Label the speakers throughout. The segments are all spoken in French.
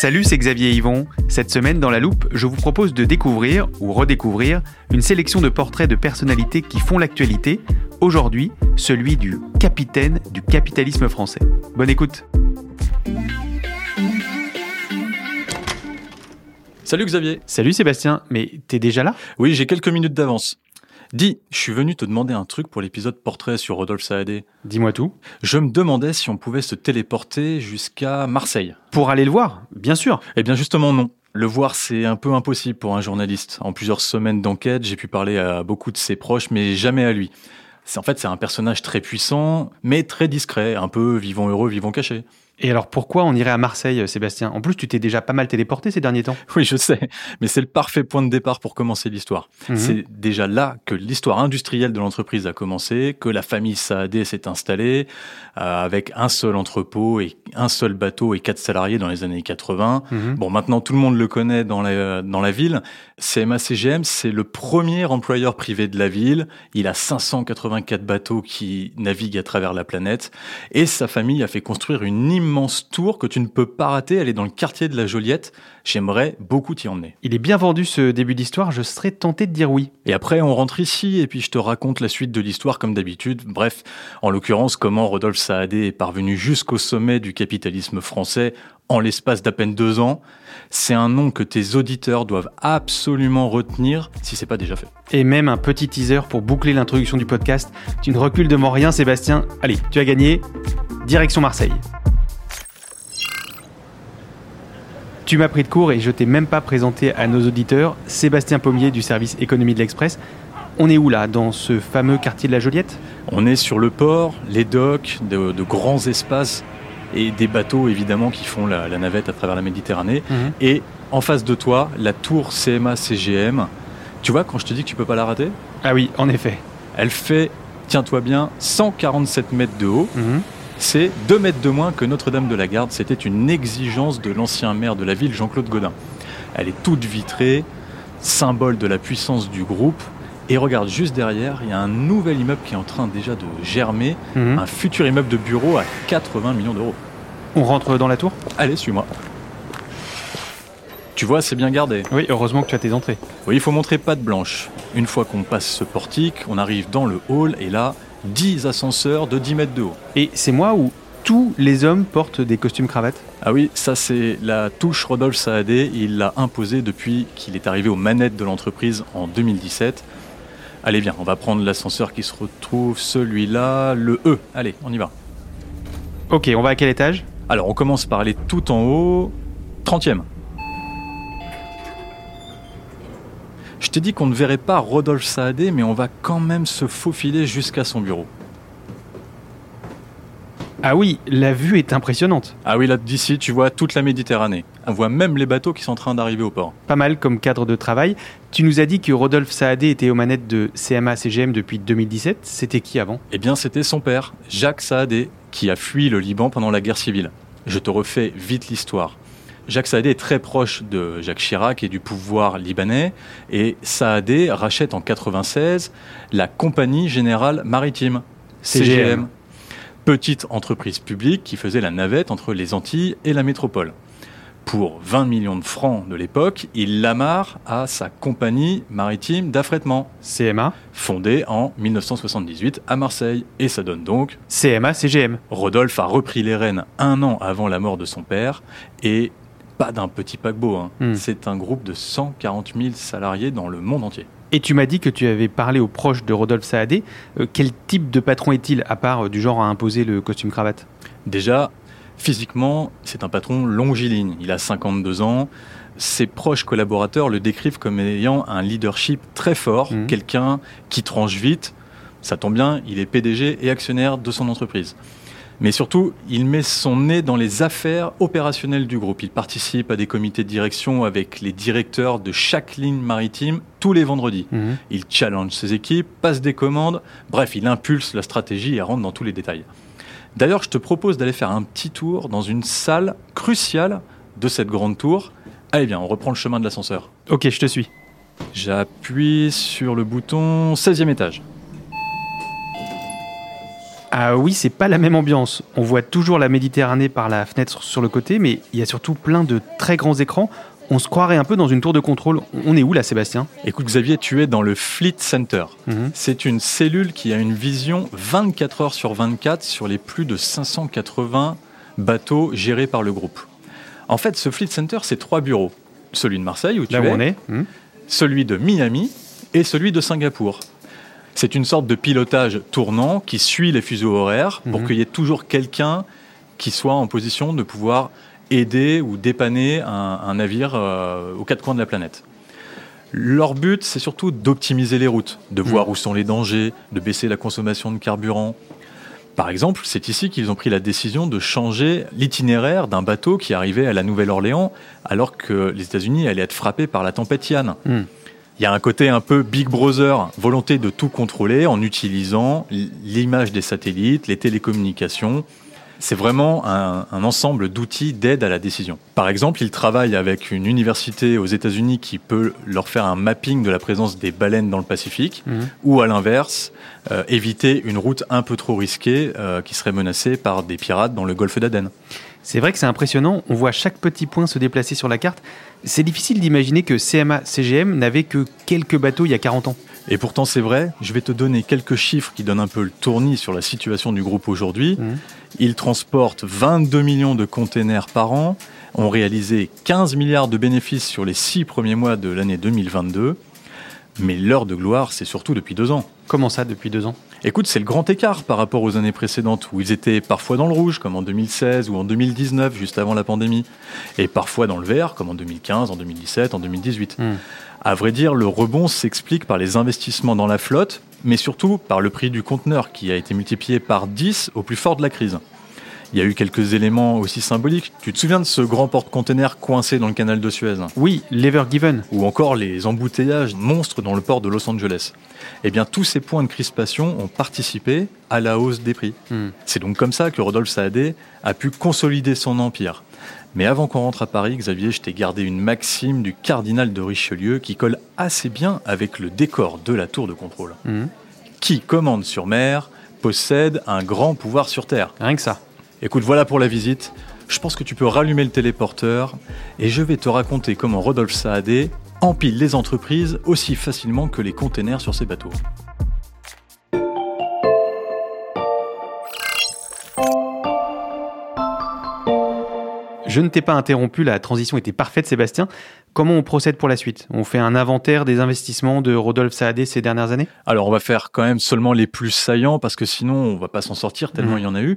Speaker 1: Salut, c'est Xavier Yvon. Cette semaine, dans la loupe, je vous propose de découvrir ou redécouvrir une sélection de portraits de personnalités qui font l'actualité. Aujourd'hui, celui du capitaine du capitalisme français. Bonne écoute.
Speaker 2: Salut Xavier.
Speaker 1: Salut Sébastien, mais t'es déjà là?
Speaker 2: Oui, j'ai quelques minutes d'avance. Dis, je suis venu te demander un truc pour l'épisode portrait sur Rodolphe Saadé.
Speaker 1: Dis-moi tout.
Speaker 2: Je me demandais si on pouvait se téléporter jusqu'à Marseille.
Speaker 1: Pour aller le voir, bien sûr.
Speaker 2: Eh bien justement non. Le voir, c'est un peu impossible pour un journaliste. En plusieurs semaines d'enquête, j'ai pu parler à beaucoup de ses proches, mais jamais à lui. En fait c'est un personnage très puissant, mais très discret, un peu vivant heureux, vivant caché.
Speaker 1: Et alors pourquoi on irait à Marseille, Sébastien? En plus, tu t'es déjà pas mal téléporté ces derniers temps.
Speaker 2: Oui, je sais, mais c'est le parfait point de départ pour commencer l'histoire.
Speaker 1: Mhm.
Speaker 2: C'est déjà là que l'histoire industrielle de l'entreprise a commencé, que la famille Saadé s'est installée euh, avec un seul entrepôt et un seul bateau et quatre salariés dans les années 80.
Speaker 1: Mhm.
Speaker 2: Bon, maintenant tout le monde le connaît dans la, dans la ville. CMA CGM, c'est le premier employeur privé de la ville. Il a 584 bateaux qui naviguent à travers la planète et sa famille a fait construire une immense tour que tu ne peux pas rater. Elle est dans le quartier de la Joliette. J'aimerais beaucoup t'y emmener.
Speaker 1: Il est bien vendu ce début d'histoire, je serais tenté de dire oui.
Speaker 2: Et après, on rentre ici et puis je te raconte la suite de l'histoire comme d'habitude. Bref, en l'occurrence, comment Rodolphe Saadé est parvenu jusqu'au sommet du capitalisme français en l'espace d'à peine deux ans. C'est un nom que tes auditeurs doivent absolument retenir si c'est pas déjà fait.
Speaker 1: Et même un petit teaser pour boucler l'introduction du podcast. Tu ne recules devant rien, Sébastien. Allez, tu as gagné. Direction Marseille. Tu m'as pris de court et je t'ai même pas présenté à nos auditeurs Sébastien Pommier du service économie de l'Express. On est où là Dans ce fameux quartier de la Joliette?
Speaker 2: On est sur le port, les docks, de, de grands espaces et des bateaux évidemment qui font la, la navette à travers la Méditerranée.
Speaker 1: Mhm.
Speaker 2: Et en face de toi, la tour CMA CGM. Tu vois, quand je te dis que tu peux pas la rater,
Speaker 1: Ah oui, en effet.
Speaker 2: elle fait, tiens-toi bien, 147 mètres de haut.
Speaker 1: Mhm.
Speaker 2: C'est 2 mètres de moins que Notre-Dame de la Garde. C'était une exigence de l'ancien maire de la ville, Jean-Claude Godin. Elle est toute vitrée, symbole de la puissance du groupe. Et regarde, juste derrière, il y a un nouvel immeuble qui est en train déjà de germer,
Speaker 1: Mhm.
Speaker 2: un futur immeuble de bureau à 80 millions d'euros.
Speaker 1: On rentre dans la tour?
Speaker 2: Allez, suis-moi. Tu vois, c'est bien gardé.
Speaker 1: Oui, heureusement que tu as tes entrées.
Speaker 2: Oui, il faut montrer patte blanche. Une fois qu'on passe ce portique, on arrive dans le hall et là, 10 ascenseurs de 10 mètres de haut.
Speaker 1: Et c'est moi où tous les hommes portent des costumes cravates
Speaker 2: Ah oui, ça c'est la touche Rodolphe Saadé. Il l'a imposée depuis qu'il est arrivé aux manettes de l'entreprise en 2017. Allez bien, on va prendre l'ascenseur qui se retrouve, celui-là, le E. Allez, on y va.
Speaker 1: Ok, on va à quel étage?
Speaker 2: Alors on commence par aller tout en haut, 30e. T'ai dit qu'on ne verrait pas Rodolphe Saadé, mais on va quand même se faufiler jusqu'à son bureau.
Speaker 1: Ah oui, la vue est impressionnante.
Speaker 2: Ah oui, là d'ici, tu vois toute la Méditerranée. On voit même les bateaux qui sont en train d'arriver au port.
Speaker 1: Pas mal comme cadre de travail. Tu nous as dit que Rodolphe Saadé était aux manettes de CMA CGM depuis 2017. C'était qui avant?
Speaker 2: Eh bien, c'était son père, Jacques Saadé, qui a fui le Liban pendant la guerre civile. Je te refais vite l'histoire. Jacques Saadé est très proche de Jacques Chirac et du pouvoir libanais, et Saadé rachète en 96 la Compagnie Générale Maritime,
Speaker 1: CGM.
Speaker 2: petite entreprise publique qui faisait la navette entre les Antilles et la métropole. Pour 20 millions de francs de l'époque, il l'amarre à sa compagnie maritime d'affrètement,
Speaker 1: CMA
Speaker 2: fondée en 1978 à Marseille. Et ça donne donc
Speaker 1: CMA, CGM.
Speaker 2: Rodolphe a repris les rênes un an avant la mort de son père et pas d'un petit paquebot. hein.
Speaker 1: Hmm.
Speaker 2: C'est un groupe de 140 000 salariés dans le monde entier.
Speaker 1: Et tu m'as dit que tu avais parlé aux proches de Rodolphe Saadé. Euh, quel type de patron est-il, à part euh, du genre à imposer le costume cravate?
Speaker 2: Déjà, physiquement, c'est un patron longiligne. Il a 52 ans. Ses proches collaborateurs le décrivent comme ayant un leadership très fort,
Speaker 1: Mhm.
Speaker 2: quelqu'un qui tranche vite. Ça tombe bien, il est PDG et actionnaire de son entreprise. Mais surtout, il met son nez dans les affaires opérationnelles du groupe. Il participe à des comités de direction avec les directeurs de chaque ligne maritime tous les vendredis.
Speaker 1: Mhm.
Speaker 2: Il challenge ses équipes, passe des commandes, bref, il impulse la stratégie et rentre dans tous les détails. D'ailleurs, je te propose d'aller faire un petit tour dans une salle cruciale de cette grande tour. Allez bien, on reprend le chemin de l'ascenseur.
Speaker 1: Ok, je te suis.
Speaker 2: J'appuie sur le bouton 16e étage.
Speaker 1: Ah oui, c'est pas la même ambiance. On voit toujours la Méditerranée par la fenêtre sur le côté, mais il y a surtout plein de très grands écrans. On se croirait un peu dans une tour de contrôle. On est où là, Sébastien?
Speaker 2: Écoute Xavier, tu es dans le Fleet Center.
Speaker 1: Mhm.
Speaker 2: C'est une cellule qui a une vision 24 heures sur 24 sur les plus de 580 bateaux gérés par le groupe. En fait, ce Fleet Center, c'est trois bureaux. Celui de Marseille, où tu
Speaker 1: Là où
Speaker 2: es,
Speaker 1: on est Mhm.
Speaker 2: celui de Miami et celui de Singapour. C'est une sorte de pilotage tournant qui suit les fuseaux horaires pour
Speaker 1: Mhm.
Speaker 2: qu'il y ait toujours quelqu'un qui soit en position de pouvoir aider ou dépanner un, un navire euh, aux quatre coins de la planète. Leur but, c'est surtout d'optimiser les routes, de voir où sont les dangers, de baisser la consommation de carburant. Par exemple, c'est ici qu'ils ont pris la décision de changer l'itinéraire d'un bateau qui arrivait à la Nouvelle-Orléans alors que les États-Unis allaient être frappés par la tempête Yann.
Speaker 1: Hmm.
Speaker 2: Il y a un côté un peu Big Brother, volonté de tout contrôler en utilisant l'image des satellites, les télécommunications. C'est vraiment un, un ensemble d'outils d'aide à la décision. Par exemple, ils travaillent avec une université aux États-Unis qui peut leur faire un mapping de la présence des baleines dans le Pacifique,
Speaker 1: Mhm.
Speaker 2: ou à l'inverse, euh, éviter une route un peu trop risquée euh, qui serait menacée par des pirates dans le golfe d'Aden.
Speaker 1: C'est vrai que c'est impressionnant. On voit chaque petit point se déplacer sur la carte. C'est difficile d'imaginer que CMA CGM n'avait que quelques bateaux il y a 40 ans.
Speaker 2: Et pourtant, c'est vrai, je vais te donner quelques chiffres qui donnent un peu le tournis sur la situation du groupe aujourd'hui.
Speaker 1: Mhm.
Speaker 2: Ils transportent 22 millions de containers par an, ont réalisé 15 milliards de bénéfices sur les six premiers mois de l'année 2022. Mais l'heure de gloire, c'est surtout depuis deux ans.
Speaker 1: Comment ça, depuis deux ans?
Speaker 2: Écoute, c'est le grand écart par rapport aux années précédentes où ils étaient parfois dans le rouge, comme en 2016 ou en 2019, juste avant la pandémie, et parfois dans le vert, comme en 2015, en 2017, en 2018.
Speaker 1: Hmm.
Speaker 2: À vrai dire, le rebond s'explique par les investissements dans la flotte, mais surtout par le prix du conteneur qui a été multiplié par 10 au plus fort de la crise. Il y a eu quelques éléments aussi symboliques. Tu te souviens de ce grand porte-container coincé dans le canal de Suez?
Speaker 1: Oui, l'Ever Given.
Speaker 2: ou encore les embouteillages monstres dans le port de Los Angeles. Eh bien, tous ces points de crispation ont participé à la hausse des prix.
Speaker 1: Hmm.
Speaker 2: C'est donc comme ça que Rodolphe Saadé a pu consolider son empire. Mais avant qu'on rentre à Paris, Xavier, je t'ai gardé une maxime du cardinal de Richelieu qui colle assez bien avec le décor de la tour de contrôle.
Speaker 1: Mhm.
Speaker 2: Qui commande sur mer possède un grand pouvoir sur terre.
Speaker 1: Rien que ça.
Speaker 2: Écoute, voilà pour la visite. Je pense que tu peux rallumer le téléporteur et je vais te raconter comment Rodolphe Saadé empile les entreprises aussi facilement que les containers sur ses bateaux.
Speaker 1: Je ne t'ai pas interrompu, la transition était parfaite, Sébastien. Comment on procède pour la suite? On fait un inventaire des investissements de Rodolphe Saadé ces dernières années?
Speaker 2: Alors on va faire quand même seulement les plus saillants parce que sinon on va pas s'en sortir tellement
Speaker 1: Mhm.
Speaker 2: il y en a eu.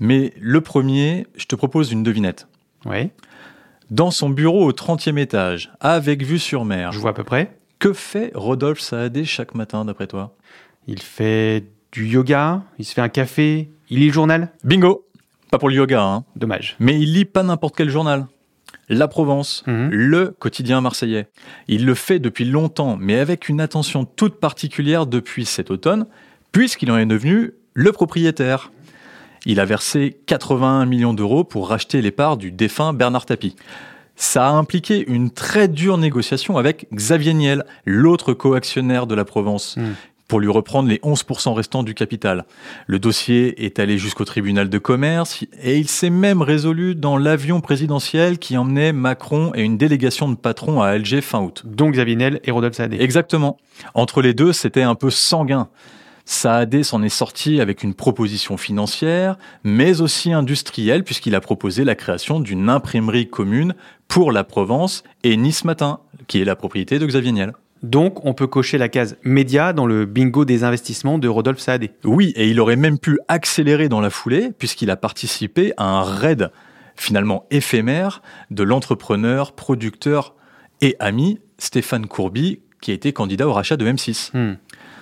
Speaker 2: Mais le premier, je te propose une devinette.
Speaker 1: Oui,
Speaker 2: Dans son bureau au 30e étage, avec vue sur mer,
Speaker 1: je vois à peu près.
Speaker 2: que fait Rodolphe Saadé chaque matin d'après toi?
Speaker 1: Il fait du yoga, il se fait un café, il lit le journal?
Speaker 2: Bingo Pas pour le yoga, hein.
Speaker 1: Dommage.
Speaker 2: Mais il lit pas n'importe quel journal. La Provence,
Speaker 1: Mhm.
Speaker 2: le quotidien marseillais. Il le fait depuis longtemps, mais avec une attention toute particulière depuis cet automne, puisqu'il en est devenu le propriétaire. Il a versé 81 millions d'euros pour racheter les parts du défunt Bernard Tapie. Ça a impliqué une très dure négociation avec Xavier Niel, l'autre coactionnaire de la Provence,
Speaker 1: Mhm.
Speaker 2: Pour lui reprendre les 11% restants du capital. Le dossier est allé jusqu'au tribunal de commerce et il s'est même résolu dans l'avion présidentiel qui emmenait Macron et une délégation de patrons à Alger fin août.
Speaker 1: Donc Xavier Niel et Rodolphe Saadé.
Speaker 2: Exactement. Entre les deux, c'était un peu sanguin. Saadé s'en est sorti avec une proposition financière, mais aussi industrielle, puisqu'il a proposé la création d'une imprimerie commune pour la Provence et Nice Matin, qui est la propriété de Xavier Niel.
Speaker 1: Donc, on peut cocher la case média dans le bingo des investissements de Rodolphe Saadé.
Speaker 2: Oui, et il aurait même pu accélérer dans la foulée, puisqu'il a participé à un raid finalement éphémère de l'entrepreneur, producteur et ami Stéphane Courby, qui a été candidat au rachat de M6.
Speaker 1: Hmm.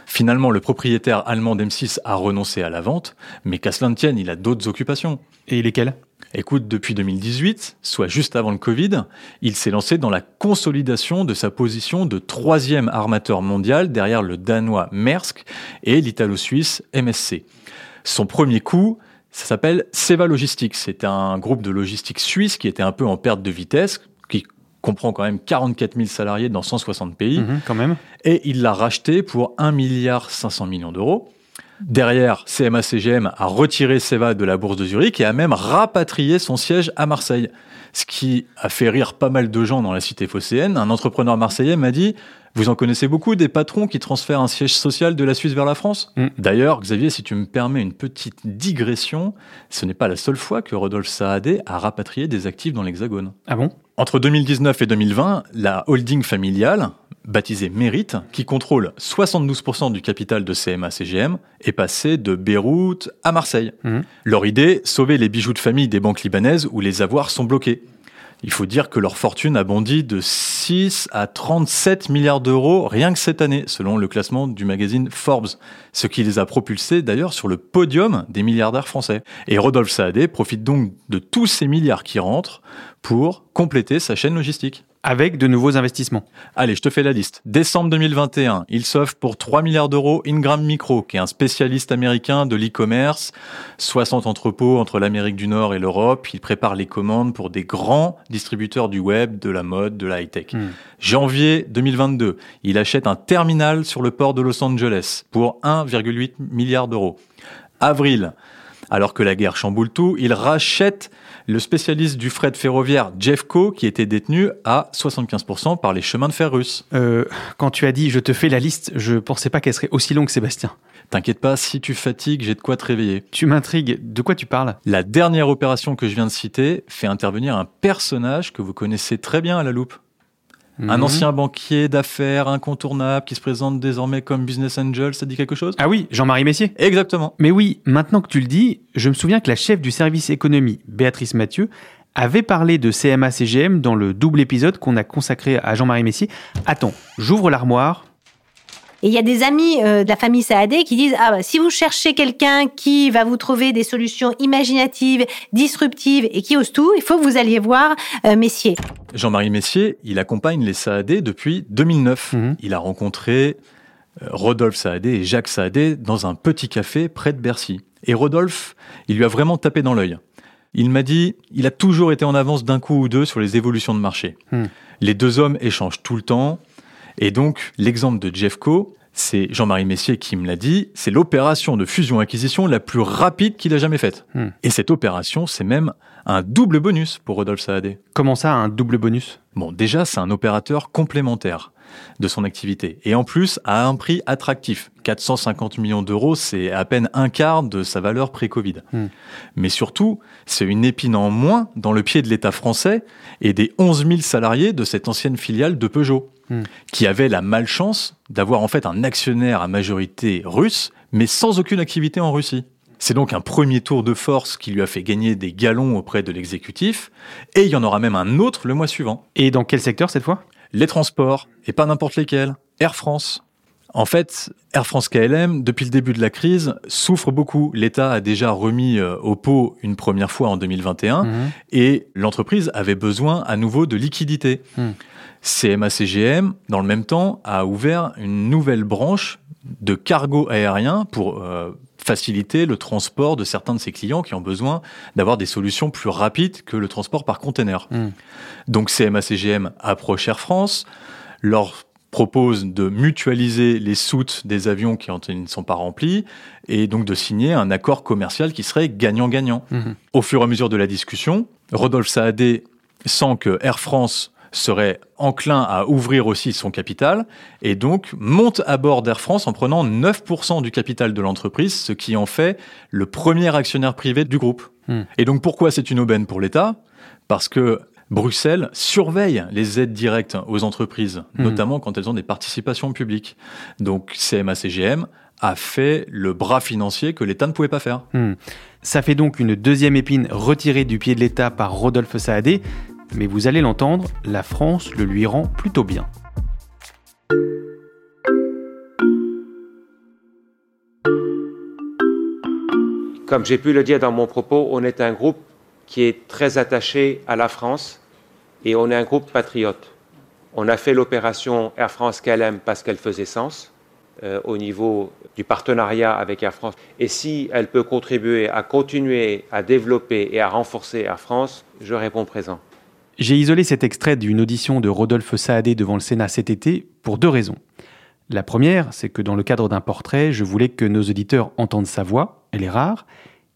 Speaker 2: Finalement, le propriétaire allemand d'M6 a renoncé à la vente, mais qu'à cela ne tienne, il a d'autres occupations.
Speaker 1: Et lesquelles
Speaker 2: Écoute, depuis 2018, soit juste avant le Covid, il s'est lancé dans la consolidation de sa position de troisième armateur mondial derrière le danois Maersk et l'italo-suisse MSC. Son premier coup, ça s'appelle Seva Logistics. C'est un groupe de logistique suisse qui était un peu en perte de vitesse, qui comprend quand même 44 000 salariés dans 160 pays.
Speaker 1: Mhm, Quand même.
Speaker 2: Et il l'a racheté pour 1 milliard 500 millions d'euros. Derrière, CMA-CGM a retiré Seva de la bourse de Zurich et a même rapatrié son siège à Marseille. Ce qui a fait rire pas mal de gens dans la cité phocéenne. Un entrepreneur marseillais m'a dit Vous en connaissez beaucoup des patrons qui transfèrent un siège social de la Suisse vers la France
Speaker 1: Mm.
Speaker 2: D'ailleurs, Xavier, si tu me permets une petite digression, ce n'est pas la seule fois que Rodolphe Saadé a rapatrié des actifs dans l'Hexagone.
Speaker 1: Ah bon?
Speaker 2: Entre 2019 et 2020, la holding familiale, baptisée Mérite, qui contrôle 72% du capital de CMA-CGM, est passée de Beyrouth à Marseille.
Speaker 1: Mhm.
Speaker 2: Leur idée, sauver les bijoux de famille des banques libanaises où les avoirs sont bloqués. Il faut dire que leur fortune a bondi de 6 à 37 milliards d'euros rien que cette année, selon le classement du magazine Forbes, ce qui les a propulsés d'ailleurs sur le podium des milliardaires français. Et Rodolphe Saadé profite donc de tous ces milliards qui rentrent pour compléter sa chaîne logistique.
Speaker 1: Avec de nouveaux investissements.
Speaker 2: Allez, je te fais la liste. Décembre 2021, il s'offre pour 3 milliards d'euros Ingram Micro, qui est un spécialiste américain de l'e-commerce. 60 entrepôts entre l'Amérique du Nord et l'Europe. Il prépare les commandes pour des grands distributeurs du web, de la mode, de la high-tech.
Speaker 1: Hmm.
Speaker 2: Janvier 2022, il achète un terminal sur le port de Los Angeles pour 1,8 milliard d'euros. Avril, alors que la guerre chamboule tout, il rachète le spécialiste du fret ferroviaire Jeffco, qui était détenu à 75% par les chemins de fer russes.
Speaker 1: Euh, quand tu as dit je te fais la liste, je pensais pas qu'elle serait aussi longue, Sébastien.
Speaker 2: T'inquiète pas, si tu fatigues, j'ai de quoi te réveiller.
Speaker 1: Tu m'intrigues. De quoi tu parles?
Speaker 2: La dernière opération que je viens de citer fait intervenir un personnage que vous connaissez très bien à la loupe. Un
Speaker 1: Mhm.
Speaker 2: ancien banquier d'affaires incontournable qui se présente désormais comme business angel, ça dit quelque chose?
Speaker 1: Ah oui, Jean-Marie Messier.
Speaker 2: Exactement.
Speaker 1: Mais oui, maintenant que tu le dis, je me souviens que la chef du service économie, Béatrice Mathieu, avait parlé de CMA-CGM dans le double épisode qu'on a consacré à Jean-Marie Messier. Attends, j'ouvre l'armoire.
Speaker 3: Et il y a des amis euh, de la famille Saadé qui disent ah bah, si vous cherchez quelqu'un qui va vous trouver des solutions imaginatives, disruptives et qui ose tout, il faut que vous alliez voir euh, Messier.
Speaker 2: Jean-Marie Messier, il accompagne les Saadé depuis 2009.
Speaker 1: Mhm.
Speaker 2: Il a rencontré euh, Rodolphe Saadé et Jacques Saadé dans un petit café près de Bercy. Et Rodolphe, il lui a vraiment tapé dans l'œil. Il m'a dit, il a toujours été en avance d'un coup ou deux sur les évolutions de marché.
Speaker 1: Hmm.
Speaker 2: Les deux hommes échangent tout le temps. Et donc, l'exemple de Jeffco, c'est Jean-Marie Messier qui me l'a dit, c'est l'opération de fusion-acquisition la plus rapide qu'il a jamais faite.
Speaker 1: Hmm.
Speaker 2: Et cette opération, c'est même un double bonus pour Rodolphe Saadé.
Speaker 1: Comment ça, un double bonus?
Speaker 2: Bon, déjà, c'est un opérateur complémentaire de son activité. Et en plus, à un prix attractif. 450 millions d'euros, c'est à peine un quart de sa valeur pré-Covid.
Speaker 1: Hmm.
Speaker 2: Mais surtout, c'est une épine en moins dans le pied de l'État français et des 11 000 salariés de cette ancienne filiale de Peugeot,
Speaker 1: Hmm.
Speaker 2: qui avait la malchance d'avoir en fait un actionnaire à majorité russe, mais sans aucune activité en Russie. C'est donc un premier tour de force qui lui a fait gagner des galons auprès de l'exécutif, et il y en aura même un autre le mois suivant.
Speaker 1: Et dans quel secteur cette fois?
Speaker 2: Les transports, et pas n'importe lesquels. Air France. En fait, Air France KLM, depuis le début de la crise, souffre beaucoup. L'État a déjà remis euh, au pot une première fois en 2021
Speaker 1: Mhm.
Speaker 2: et l'entreprise avait besoin à nouveau de liquidité.
Speaker 1: Hmm.
Speaker 2: CMA-CGM, dans le même temps, a ouvert une nouvelle branche de cargo aérien pour euh, faciliter le transport de certains de ses clients qui ont besoin d'avoir des solutions plus rapides que le transport par container.
Speaker 1: Hmm.
Speaker 2: Donc CMA-CGM approche Air France, leur propose de mutualiser les soutes des avions qui ne sont pas remplis et donc de signer un accord commercial qui serait gagnant-gagnant.
Speaker 1: Mhm.
Speaker 2: Au fur et à mesure de la discussion, Rodolphe Saadé sent que Air France serait enclin à ouvrir aussi son capital et donc monte à bord d'Air France en prenant 9% du capital de l'entreprise, ce qui en fait le premier actionnaire privé du groupe.
Speaker 1: Hmm.
Speaker 2: Et donc pourquoi c'est une aubaine pour l'État? Parce que Bruxelles surveille les aides directes aux entreprises,
Speaker 1: Hmm.
Speaker 2: notamment quand elles ont des participations publiques. Donc CMA-CGM a fait le bras financier que l'État ne pouvait pas faire.
Speaker 1: Hmm. Ça fait donc une deuxième épine retirée du pied de l'État par Rodolphe Saadé, mais vous allez l'entendre, la France le lui rend plutôt bien.
Speaker 4: Comme j'ai pu le dire dans mon propos, on est un groupe qui est très attaché à la France et on est un groupe patriote. On a fait l'opération Air France KLM parce qu'elle faisait sens euh, au niveau du partenariat avec Air France. Et si elle peut contribuer à continuer à développer et à renforcer Air France, je réponds présent.
Speaker 1: J'ai isolé cet extrait d'une audition de Rodolphe Saadé devant le Sénat cet été pour deux raisons. La première, c'est que dans le cadre d'un portrait, je voulais que nos auditeurs entendent sa voix, elle est rare.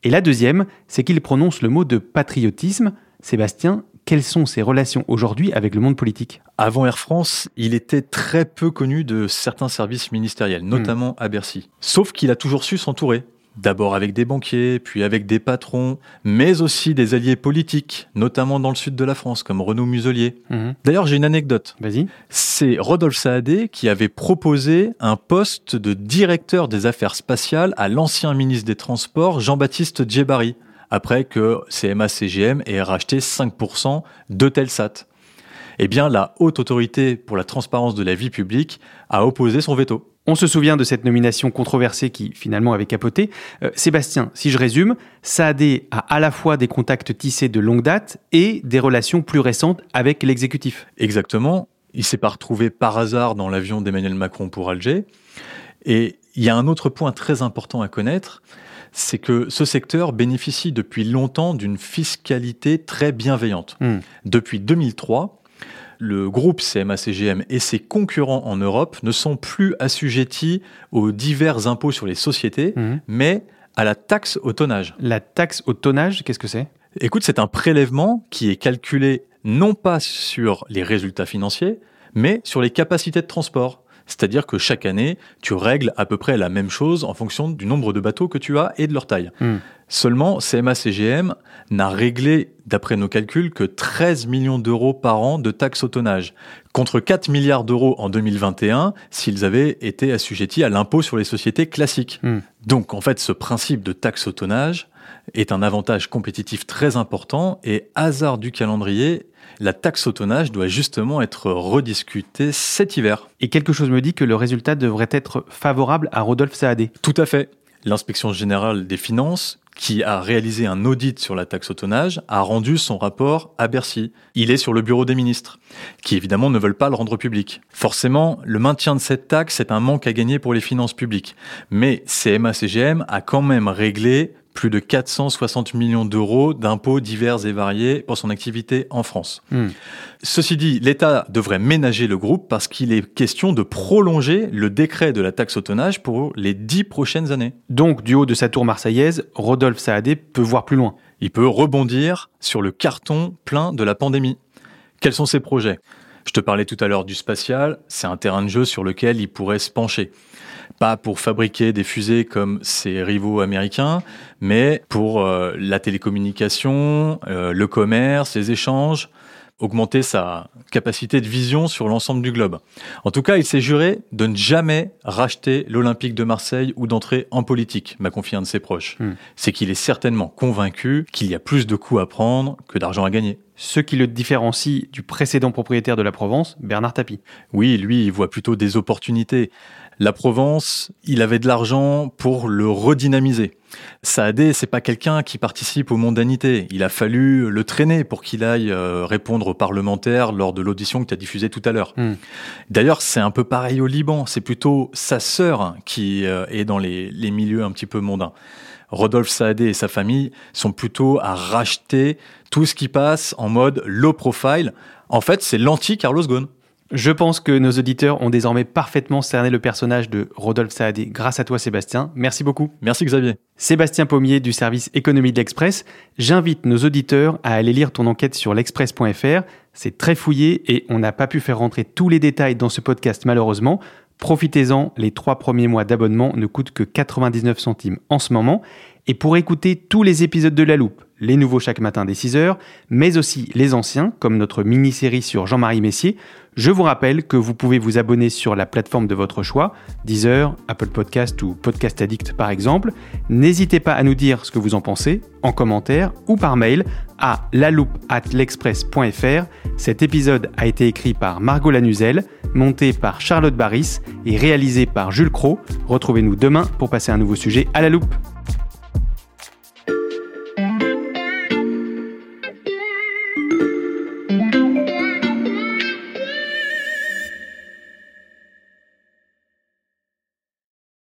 Speaker 1: Et la deuxième, c'est qu'il prononce le mot de patriotisme. Sébastien, quelles sont ses relations aujourd'hui avec le monde politique
Speaker 2: Avant Air France, il était très peu connu de certains services ministériels, notamment à Bercy. Sauf qu'il a toujours su s'entourer. D'abord avec des banquiers, puis avec des patrons, mais aussi des alliés politiques, notamment dans le sud de la France, comme Renaud Muselier.
Speaker 1: Mhm.
Speaker 2: D'ailleurs, j'ai une anecdote.
Speaker 1: Vas-y.
Speaker 2: C'est Rodolphe Saadé qui avait proposé un poste de directeur des affaires spatiales à l'ancien ministre des Transports, Jean-Baptiste Djebari, après que CMA-CGM ait racheté 5% d'Eutelsat. Eh bien, la haute autorité pour la transparence de la vie publique a opposé son veto.
Speaker 1: On se souvient de cette nomination controversée qui finalement avait capoté. Euh, Sébastien, si je résume, Saadé a à la fois des contacts tissés de longue date et des relations plus récentes avec l'exécutif.
Speaker 2: Exactement. Il s'est pas retrouvé par hasard dans l'avion d'Emmanuel Macron pour Alger. Et il y a un autre point très important à connaître, c'est que ce secteur bénéficie depuis longtemps d'une fiscalité très bienveillante.
Speaker 1: Hmm.
Speaker 2: Depuis 2003, le groupe CMA-CGM et ses concurrents en Europe ne sont plus assujettis aux divers impôts sur les sociétés,
Speaker 1: Mhm.
Speaker 2: mais à la taxe au tonnage.
Speaker 1: La taxe au tonnage, qu'est-ce que c'est?
Speaker 2: Écoute, c'est un prélèvement qui est calculé non pas sur les résultats financiers, mais sur les capacités de transport. C'est-à-dire que chaque année, tu règles à peu près la même chose en fonction du nombre de bateaux que tu as et de leur taille.
Speaker 1: Hmm.
Speaker 2: Seulement, CMA-CGM n'a réglé, d'après nos calculs, que 13 millions d'euros par an de taxes au tonnage, contre 4 milliards d'euros en 2021 s'ils avaient été assujettis à l'impôt sur les sociétés classiques.
Speaker 1: Hmm.
Speaker 2: Donc, en fait, ce principe de taxe au tonnage est un avantage compétitif très important et hasard du calendrier, la taxe au tonnage doit justement être rediscutée cet hiver.
Speaker 1: Et quelque chose me dit que le résultat devrait être favorable à Rodolphe Saadé.
Speaker 2: Tout à fait. L'inspection générale des finances, qui a réalisé un audit sur la taxe au tonnage, a rendu son rapport à Bercy. Il est sur le bureau des ministres, qui évidemment ne veulent pas le rendre public. Forcément, le maintien de cette taxe est un manque à gagner pour les finances publiques. Mais CMA-CGM a quand même réglé plus de 460 millions d'euros d'impôts divers et variés pour son activité en France.
Speaker 1: Hmm.
Speaker 2: Ceci dit, l'État devrait ménager le groupe parce qu'il est question de prolonger le décret de la taxe au tonnage pour les dix prochaines années.
Speaker 1: Donc, du haut de sa tour marseillaise, Rodolphe Saadé peut voir plus loin.
Speaker 2: Il peut rebondir sur le carton plein de la pandémie. Quels sont ses projets? Je te parlais tout à l'heure du spatial, c'est un terrain de jeu sur lequel il pourrait se pencher. Pas pour fabriquer des fusées comme ses rivaux américains, mais pour euh, la télécommunication, euh, le commerce, les échanges, augmenter sa capacité de vision sur l'ensemble du globe. En tout cas, il s'est juré de ne jamais racheter l'Olympique de Marseille ou d'entrer en politique, m'a confié un de ses proches.
Speaker 1: Hmm.
Speaker 2: C'est qu'il est certainement convaincu qu'il y a plus de coups à prendre que d'argent à gagner.
Speaker 1: Ce qui le différencie du précédent propriétaire de la Provence, Bernard Tapie.
Speaker 2: Oui, lui, il voit plutôt des opportunités. La Provence, il avait de l'argent pour le redynamiser. Saadé, c'est pas quelqu'un qui participe aux mondanités. Il a fallu le traîner pour qu'il aille euh, répondre aux parlementaires lors de l'audition que tu as diffusée tout à l'heure.
Speaker 1: Hmm.
Speaker 2: D'ailleurs, c'est un peu pareil au Liban. C'est plutôt sa sœur qui euh, est dans les, les milieux un petit peu mondains. Rodolphe Saadé et sa famille sont plutôt à racheter tout ce qui passe en mode low profile. En fait, c'est l'anti-Carlos Ghosn.
Speaker 1: Je pense que nos auditeurs ont désormais parfaitement cerné le personnage de Rodolphe Saadé grâce à toi Sébastien. Merci beaucoup.
Speaker 2: Merci Xavier.
Speaker 1: Sébastien Pommier du service économie de l'Express, j'invite nos auditeurs à aller lire ton enquête sur l'express.fr. C'est très fouillé et on n'a pas pu faire rentrer tous les détails dans ce podcast malheureusement. Profitez-en, les trois premiers mois d'abonnement ne coûtent que 99 centimes en ce moment. Et pour écouter tous les épisodes de La Loupe, les nouveaux chaque matin dès 6h, mais aussi les anciens, comme notre mini-série sur Jean-Marie Messier, je vous rappelle que vous pouvez vous abonner sur la plateforme de votre choix, Deezer, Apple Podcast ou Podcast Addict par exemple. N'hésitez pas à nous dire ce que vous en pensez en commentaire ou par mail à l'express.fr. Cet épisode a été écrit par Margot Lanuzel, monté par Charlotte Barris et réalisé par Jules Cro. Retrouvez-nous demain pour passer un nouveau sujet à la loupe.